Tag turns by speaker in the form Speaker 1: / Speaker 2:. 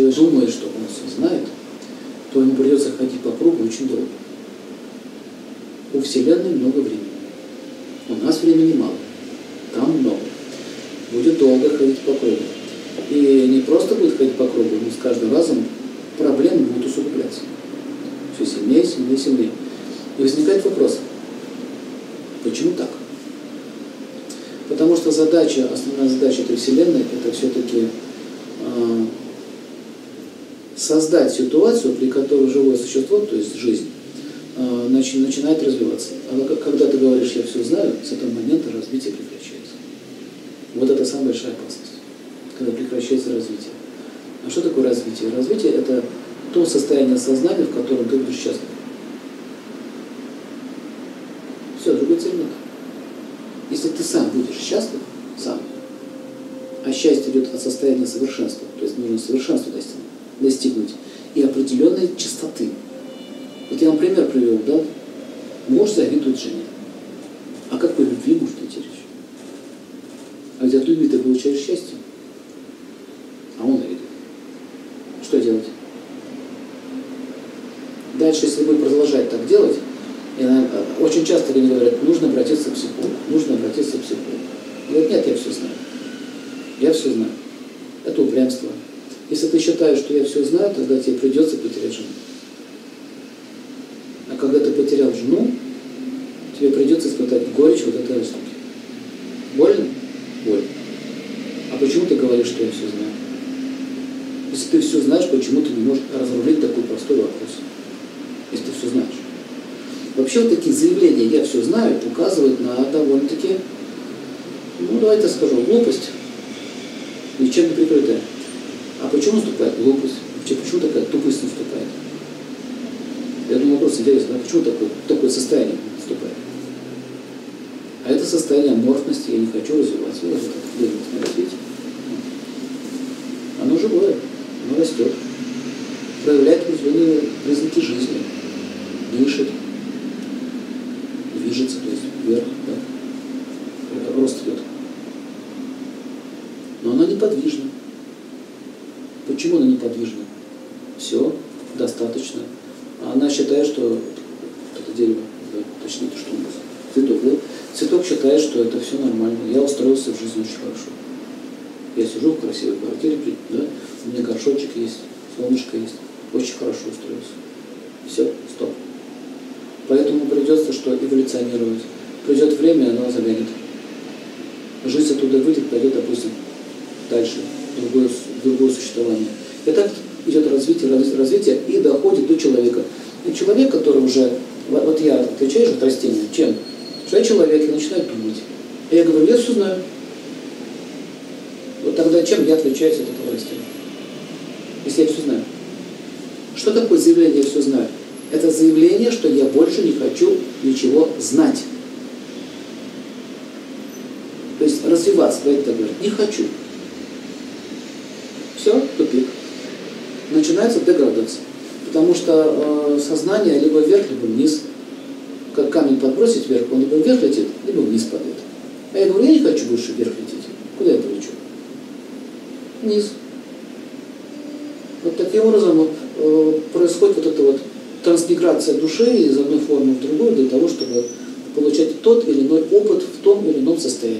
Speaker 1: человек думает, что он все знает, то ему придется ходить по кругу очень долго. У Вселенной много времени. У нас времени мало. Там много. Будет долго ходить по кругу. И не просто будет ходить по кругу, но с каждым разом проблемы будут усугубляться. Все сильнее, сильнее, сильнее. И возникает вопрос, почему так? Потому что задача, основная задача этой Вселенной, это все-таки создать ситуацию, при которой живое существо, то есть жизнь, начи, начинает развиваться. А когда ты говоришь, я все знаю, с этого момента развитие прекращается. Вот это самая большая опасность, когда прекращается развитие. А что такое развитие? Развитие – это то состояние сознания, в котором ты будешь счастлив. Все, другой цель нет. Если ты сам будешь счастлив, сам, а счастье идет от состояния совершенства, то есть нужно совершенство достигнуть, достигнуть и определенной чистоты. Вот я вам пример привел, да? Муж завидует жене. А какой любви может идти речь? А ведь от любви ты получаешь счастье. А он завидует. Что делать? Дальше, если будет продолжать так делать, и она, очень часто люди говорят, нужно обратиться к психологу, нужно обратиться к психологу. Говорят, нет, я все знаю. Я все знаю. Это упрямство. Если ты считаешь, что я все знаю, тогда тебе придется потерять жену. А когда ты потерял жену, тебе придется испытать горечь вот этой разлуки. Больно? Больно. А почему ты говоришь, что я все знаю? Если ты все знаешь, почему ты не можешь разрулить такой простой вопрос? Если ты все знаешь. Вообще вот такие заявления «я все знаю» указывают на довольно-таки, ну давайте скажу, глупость, ничем не прикрытая. А почему наступает глупость? Почему такая тупость наступает? Я думаю, вопрос интересный, а почему такое, такое состояние наступает? А это состояние аморфности, я не хочу развивать. Вот это длительное развитие. Оно живое, оно растет, проявляет определенные признаки жизни, дышит, движется, то есть вверх, да? рост идет. Но оно неподвижно. Почему оно неподвижно? Все, достаточно. Она считает, что это дерево, да, точнее, это что у нас, цветок, да? Цветок считает, что это все нормально. Я устроился в жизни очень хорошо. Я сижу в красивой квартире, да? у меня горшочек есть, солнышко есть. Очень хорошо устроился. Все, стоп. Поэтому придется что эволюционировать. Придет время, и оно заглянет. Жизнь оттуда выйдет, пойдет, допустим, дальше, другое, другое существование. И так идет развитие, развитие и доходит до человека. И человек, который уже, вот я отвечаю же от растения, чем? Что я человек, и начинаю думать. И я говорю, я все знаю. Вот тогда чем я отличаюсь от этого растения? Если я все знаю. Что такое заявление «я все знаю»? Это заявление, что я больше не хочу ничего знать. То есть развиваться, так говорить, не хочу. Все, тупик. Начинается деградация. Потому что э, сознание либо вверх, либо вниз. Как камень подбросить вверх, он либо вверх летит, либо вниз падает. А я говорю, я не хочу больше вверх лететь. Куда я полечу? Вниз. Вот таким образом э, происходит вот эта вот трансмиграция души из одной формы в другую для того, чтобы получать тот или иной опыт в том или ином состоянии.